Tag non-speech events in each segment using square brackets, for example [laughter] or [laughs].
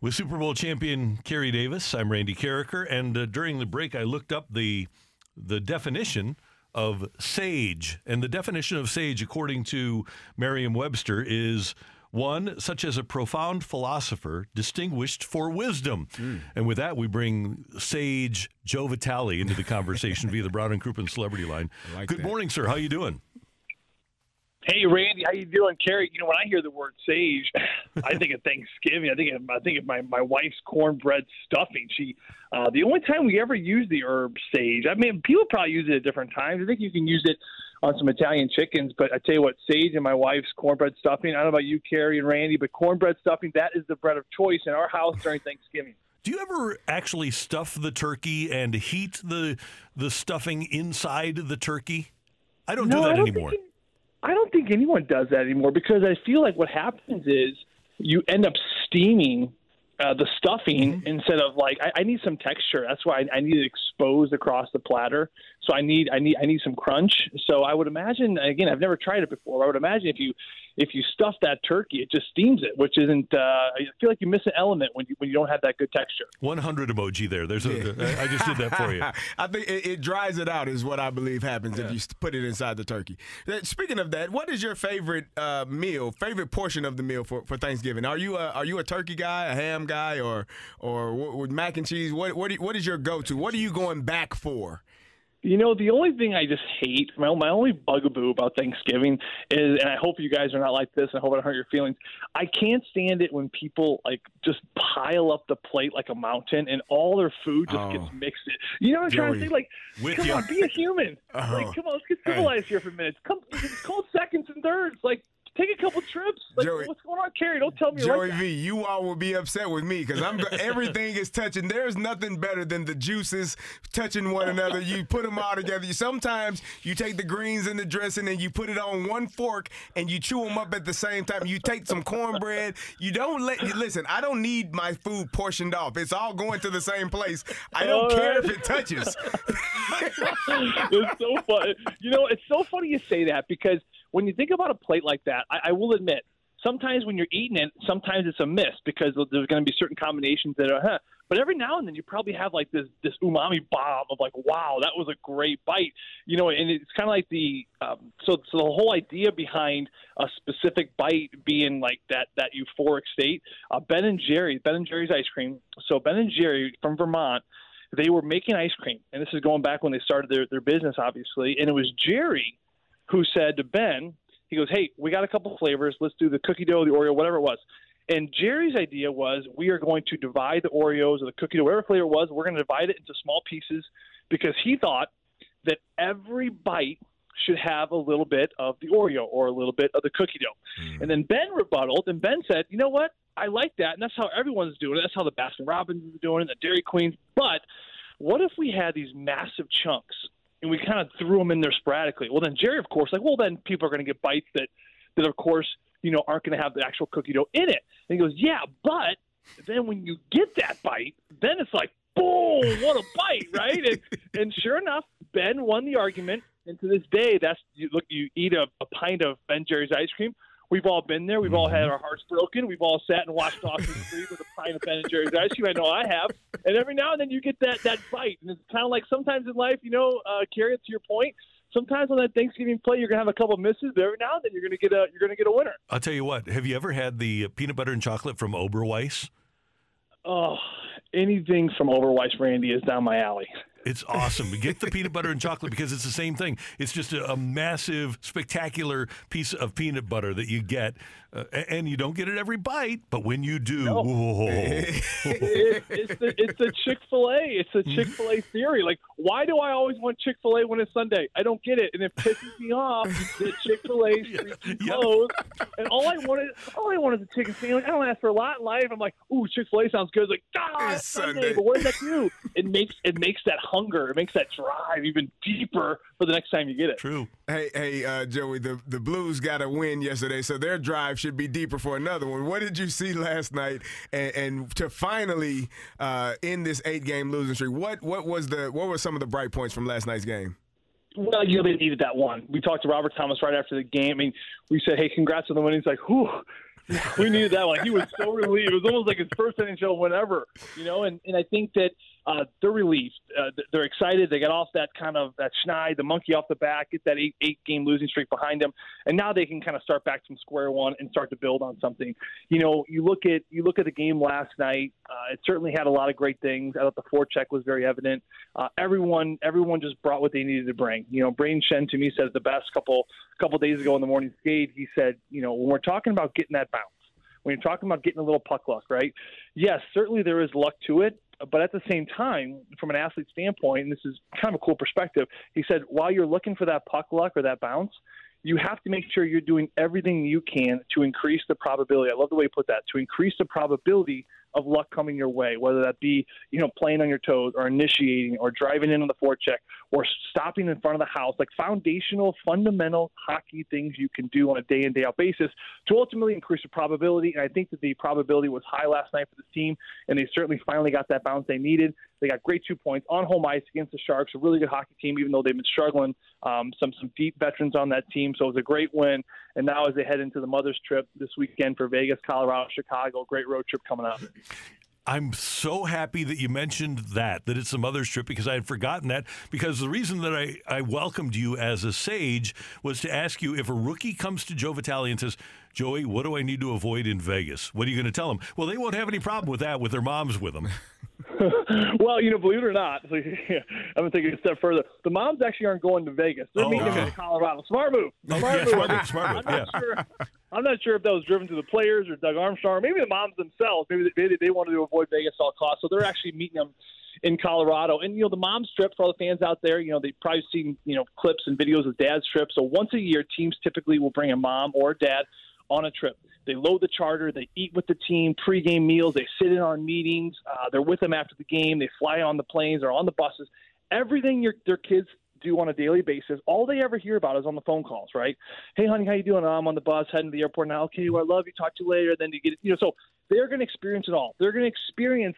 With Super Bowl champion Carey Davis, I'm Randy Karraker, and uh, during the break, I looked up the the definition of sage, and the definition of sage, according to Merriam-Webster, is one such as a profound philosopher distinguished for wisdom. Mm. And with that, we bring sage Joe Vitale into the conversation via the Brown and Crouppen Celebrity Line. Like Good that. morning, sir. How you doing? Hey Randy, how you doing, Carey? You know when I hear the word sage, I think of Thanksgiving. I think of, I think of my my wife's cornbread stuffing. She, uh, the only time we ever use the herb sage. I mean, people probably use it at different times. I think you can use it on some Italian chickens, but I tell you what, sage and my wife's cornbread stuffing. I don't know about you, Carey and Randy, but cornbread stuffing that is the bread of choice in our house during Thanksgiving. Do you ever actually stuff the turkey and heat the the stuffing inside the turkey? I don't no, do that I don't anymore. Think I don't think anyone does that anymore because I feel like what happens is you end up steaming uh, the stuffing mm-hmm. instead of like I, I, need some texture. That's why I, I, need it exposed across the platter. So I need I need I need some crunch. So I would imagine again I've never tried it before. I would imagine if you if you stuff that turkey, it just steams it, which isn't. Uh, I feel like you miss an element when you when you don't have that good texture. One hundred emoji there. There's a. Yeah. I just did that for you. [laughs] I think it, it, dries it out is what I believe happens yeah. if you put it inside the turkey. Speaking of that, what is your favorite uh, meal? Favorite portion of the meal for, for Thanksgiving? Are you a, are you a turkey guy, a ham guy, or or with mac and cheese? What what, you, what is your go to? What are you going back for? You know, the only thing I just hate, my, my only bugaboo about Thanksgiving is, and I hope you guys are not like this, and I hope I don't hurt your feelings. I can't stand it when people like just pile up the plate like a mountain and all their food just oh. gets mixed. In. You know what I'm Joey, trying to say? Like, come you. on, be a human. [laughs] Oh. Like, come on, let's get civilized here for a minute. Come, it's called seconds and thirds. Like, take a couple trips. Like, Joey, what's going on, Carey? Don't tell me. Joey like V, you all will be upset with me because I'm [laughs] everything is touching. There's nothing better than the juices touching one another. You put them all together. You, sometimes you take the greens and the dressing and you put it on one fork and you chew them up at the same time. You take some cornbread. You don't let you listen. I don't need my food portioned off. It's all going to the same place. I don't all care right. if it touches. [laughs] it's so funny. You know, it's so funny you say that because when you think about a plate like that, I, I will admit sometimes when you're eating it, sometimes it's a miss because there's going to be certain combinations that are, huh. But every now and then you probably have like this this umami bomb of like, wow, that was a great bite, you know. And it's kind of like the um, so so the whole idea behind a specific bite being like that that euphoric state. Uh, ben and Jerry, Ben and Jerry's ice cream. So Ben and Jerry from Vermont. They were making ice cream, and this is going back when they started their, their business, obviously. And it was Jerry who said to Ben, he goes, "Hey, we got a couple flavors. Let's do the cookie dough, the Oreo, whatever it was." And Jerry's idea was we are going to divide the Oreos or the cookie dough, whatever flavor it was, we're going to divide it into small pieces because he thought that every bite should have a little bit of the Oreo or a little bit of the cookie dough. Mm. And then Ben rebutted, and Ben said, "You know what? I like that, and that's how everyone's doing it. That's how the Baskin Robbins is doing it, the Dairy Queens. But what if we had these massive chunks and we kind of threw them in there sporadically. Well, then Jerry, of course, like, well, then people are going to get bites that, that of course, you know, aren't going to have the actual cookie dough in it. And he goes, yeah, but then when you get that bite, then it's like, boom, what a bite, right? and, and sure enough, Ben won the argument. And to this day, that's you look, you eat a, a pint of Ben Jerry's ice cream. We've all been there. We've all had mm-hmm. our hearts broken. We've all sat and watched Dawson's [laughs] Creek with a pint of Ben and Jerry's ice cream. I know I have. And every now and then you get that that bite, and it's kind of like sometimes in life, you know, uh, Carey, to your point. Sometimes on that Thanksgiving play, you're gonna have a couple of misses, but every now and then you're gonna get a you're gonna get a winner. I'll tell you what. Have you ever had the peanut butter and chocolate from Oberweis? Oh, anything from Oberweis Randy is down my alley. It's awesome. Get the peanut butter and chocolate because it's the same thing. It's just a, a massive, spectacular piece of peanut butter that you get, uh, and you don't get it every bite. But when you do, no. it, [laughs] it's the it's the Chick Fil A. It's a Chick Fil A theory. Like, why do I always want Chick Fil A when it's Sunday? I don't get it, and it pisses me off that Chick Fil A [laughs] yeah. closed. And all I wanted, all I wanted is a chicken sandwich. I don't ask for a lot in life. I'm like, ooh, Chick Fil A sounds good. It's like, ah, it's Sunday. Sunday. But what does that do? It makes it makes that hunger. It makes that drive even deeper for the next time you get it. True. Hey, hey, uh, Joey, the, the Blues got a win yesterday, so their drive should be deeper for another one. What did you see last night, and, and to finally uh, end this eight game losing streak? What what was the what were some of the bright points from last night's game? Well, you know, they needed that one. We talked to Robert Thomas right after the game. I mean, we said, "Hey, congrats on the win." He's like, "Whew." [laughs] we needed that. one. he was so [laughs] relieved. It was almost like his first NHL win ever, you know. And and I think that uh, they're relieved. Uh, they're excited. They got off that kind of that schneid, the monkey off the back, get that eight eight game losing streak behind them, and now they can kind of start back from square one and start to build on something. You know, you look at you look at the game last night. Uh, it certainly had a lot of great things. I thought the forecheck was very evident. Uh, everyone everyone just brought what they needed to bring. You know, Brayden Schenn to me said the best couple couple days ago in the morning skate. He said, you know, when we're talking about getting that bounce when you're talking about getting a little puck luck, right? Yes, certainly there is luck to it, but at the same time, from an athlete standpoint, and this is kind of a cool perspective, he said while you're looking for that puck luck or that bounce, you have to make sure you're doing everything you can to increase the probability. I love the way you put that. To increase the probability of luck coming your way, whether that be you know playing on your toes or initiating or driving in on the forecheck or stopping in front of the house, like foundational, fundamental hockey things you can do on a day in day out basis to ultimately increase the probability. And I think that the probability was high last night for this team, and they certainly finally got that bounce they needed. They got great two points on home ice against the Sharks, a really good hockey team, even though they've been struggling. Um, some some deep veterans on that team, so it was a great win. And now as they head into the Mother's trip this weekend for Vegas, Colorado, Chicago, great road trip coming up. I'm so happy that you mentioned that, that it's a mother's trip because I had forgotten that. Because the reason that I, I welcomed you as a sage was to ask you if a rookie comes to Joe Vitale and says, Joey, what do I need to avoid in Vegas? What are you going to tell them? Well, they won't have any problem with that with their moms with them. [laughs] well, you know, believe it or not, [laughs] I'm going to take it a step further. The moms actually aren't going to Vegas. They're oh, meeting okay. in Colorado. Smart move. Oh, smart yeah, move. Smart move. Smart move. I'm, not yeah. sure, I'm not sure if that was driven to the players or Doug Armstrong, or maybe the moms themselves. Maybe they, they wanted to avoid Vegas at all costs. So they're actually meeting them in Colorado. And you know, the mom's trip for all the fans out there, you know, they've probably seen you know clips and videos of dad's trip. So once a year, teams typically will bring a mom or a dad on a trip. They load the charter. They eat with the team, pregame meals. They sit in on meetings. Uh, they're with them after the game. They fly on the planes or on the buses. Everything your their kids do on a daily basis, all they ever hear about is on the phone calls, right? Hey, honey, how you doing? I'm on the bus heading to the airport now. Okay, well, I love you. Talk to you later. Then you get, you know, so they're going to experience it all. They're going to experience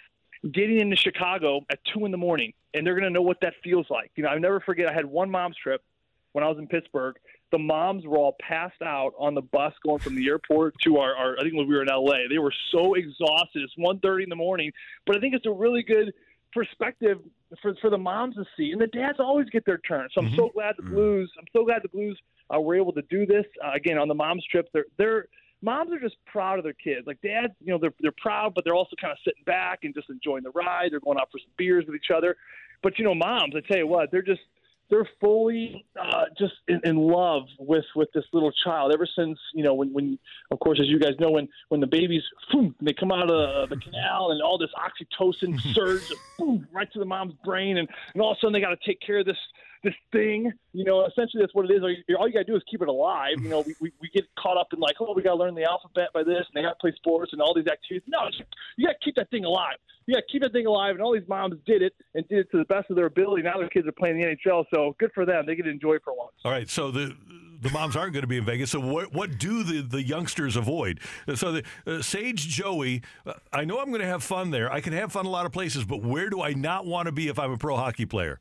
getting into Chicago at two in the morning, and they're going to know what that feels like. You know, I never forget. I had one mom's trip when I was in Pittsburgh, the moms were all passed out on the bus going from the airport to our, our I think when we were in LA. They were so exhausted. It's 1.30 in the morning, but I think it's a really good perspective for for the moms to see, and the dads always get their turn. So I'm mm-hmm. so glad the mm-hmm. Blues. I'm so glad the Blues uh, were able to do this uh, again on the moms trip. They're they're moms are just proud of their kids. Like dads, you know, they're they're proud, but they're also kind of sitting back and just enjoying the ride. They're going out for some beers with each other. But you know, moms, I tell you what, they're just they're fully uh, just in, in, love with with this little child ever since you know when when of course as you guys know when when the babies boom, they come out of the canal and all this oxytocin [laughs] surge boom, right to the mom's brain. And, and all of a sudden they got to take care of this this thing. You know, essentially that's what it is. All you, got to do is keep it alive. You know, we, we, we get caught up in like, oh, we got to learn the alphabet by this, and they got to play sports and all these activities. No, you got to keep that thing alive. You got to keep that thing alive. And all these moms did it and did it to the best of their ability. Now their kids are playing the NHL, so good for them. They get to enjoy for once. All right, so the the moms aren't going to be in Vegas. So what what do the, the youngsters avoid? So the uh, Sage Joey, uh, I know I'm going to have fun there. I can have fun a lot of places, but where do I not want to be if I'm a pro hockey player?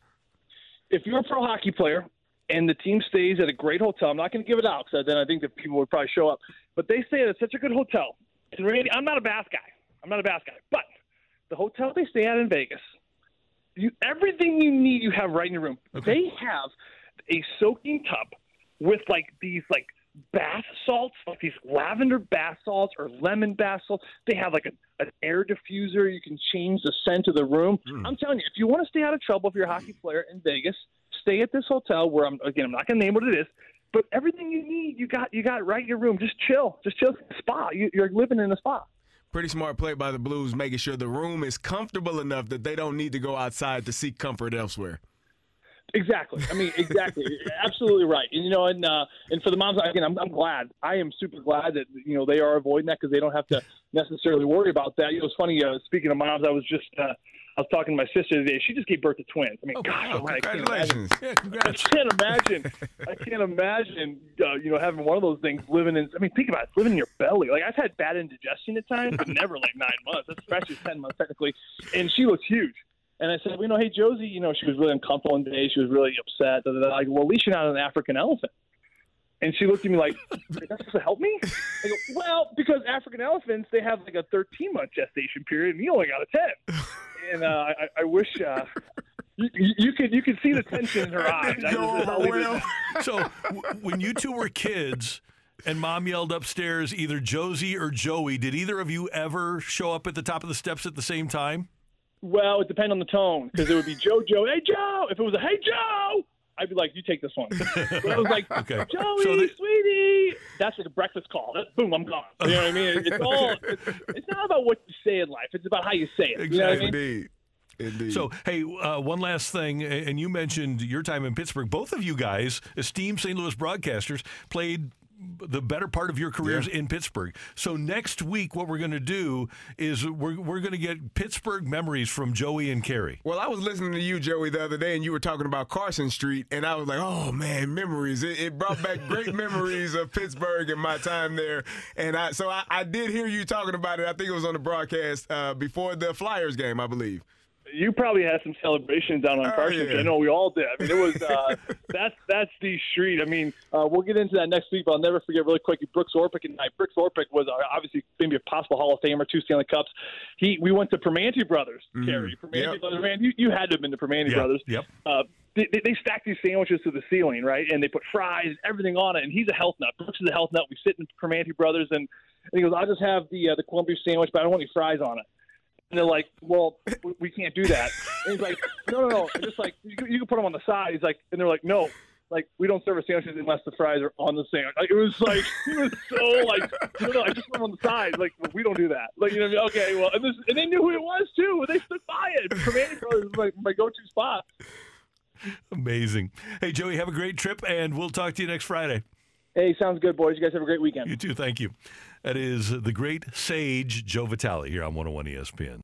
If you're a pro hockey player and the team stays at a great hotel, I'm not going to give it out because then I think that people would probably show up. But they stay at such a good hotel. And Randy, I'm not a bath guy. I'm not a bath guy. But the hotel they stay at in Vegas, you everything you need you have right in your room. Okay. They have a soaking tub with like these like bath salts, like these lavender bath salts or lemon bath salts. They have like a, an air diffuser. You can change the scent of the room. Mm. I'm telling you, if you want to stay out of trouble if you're a hockey player in Vegas, stay at this hotel where I'm again. I'm not going to name what it is, but everything you need, you got you got right in your room. Just chill, just chill. Spa. You, you're living in a spa. Pretty smart play by the Blues, making sure the room is comfortable enough that they don't need to go outside to seek comfort elsewhere. Exactly. I mean, exactly. [laughs] Absolutely right. And you know, and uh, and for the moms, again, I'm, I'm glad. I am super glad that you know they are avoiding that because they don't have to necessarily worry about that. You know, it's funny. Uh, speaking of moms, I was just uh, I was talking to my sister today. She just gave birth to twins. I mean, oh, gosh, wow, congratulations! I can't imagine. Yeah, I can't imagine. I can't imagine. Uh, you know, having one of those things living in. I mean, think about it, living in your belly. Like I've had bad indigestion at times, but never like nine months. Especially ten months technically. And she looks huge. And I said, well, you know, hey, Josie, you know, she was really uncomfortable one day. She was really upset. Da, da, da. Like, well, at least you're not an African elephant. And she looked at me like, "That's supposed to help me?" I go, "Well, because African elephants they have like a 13 month gestation period, and you only got a 10." [laughs] And uh, I, I wish uh, you, you could you could see the tension in her [laughs] eyes. I just- I'll over leave it- well. So w- when you two were kids and mom yelled upstairs either Josie or Joey, did either of you ever show up at the top of the steps at the same time? Well, it depends on the tone because it would be [laughs] Joe, Joe, hey Joe. If it was a hey Joe, I'd be like, you take this one. [laughs] But it was like Okay. Joey, So they- sweetie. That's like a breakfast call. Boom, I'm gone. You know what I mean? It's [laughs] all. It's, it's not about what you say in life. It's about how you say it. You know what I mean? Indeed. Indeed. So, hey, uh, one last thing, and you mentioned your time in Pittsburgh. Both of you guys, esteemed St. Louis broadcasters, played the better part of your careers in Pittsburgh. So next week, what we're going to do is we're, we're going to get Pittsburgh memories from Joey and Carey. Well, I was listening to you, Joey, the other day, and you were talking about Carson Street, and I was like, "Oh man, memories! It, it brought back great memories of Pittsburgh and my time there." And I, so I, I did hear you talking about it. I think it was on the broadcast uh, before the Flyers game, I believe. You probably had some celebrations down on Oh, Carson. yeah. I know we all did. I mean, it was uh, [laughs] that's that's the street. I mean, uh, we'll get into that next week, but I'll never forget really quick. Brooks Orpik and I. Brooks Orpik was uh, obviously maybe a possible Hall of Famer, two Stanley Cups. He we went to Primanti Brothers, Carey. Primanti Mm-hmm. Yep. Brothers, man, you, you had to have been to Primanti Yeah, Brothers. yep. Uh, they, they, stack these sandwiches to the ceiling, right? And they put fries, everything on it. And he's a health nut. Brooks is a health nut. We sit in Primanti Brothers, and, and he goes, "I'll just have the uh, the beef sandwich, but I don't want any fries on it." And they're like, "Well, we- can't do that." And he's like, "No, no, no. And just like you can, you can put them on the side." He's like, and they're like, "No." Like we don't serve sandwiches unless the fries are on the sandwich. Like it was like he was so like no no I just put them on the side. Like we don't do that. Like you know what I mean? okay well and, this, and they knew who it was too. They stood by it. Primanti Brothers was like my go to spot. Amazing. Hey, Joey, have a great trip, and we'll talk to you next Friday. Hey, sounds good, boys. You guys have a great weekend. You too. Thank you. That is the great sage Joe Vitale here on 101 ESPN.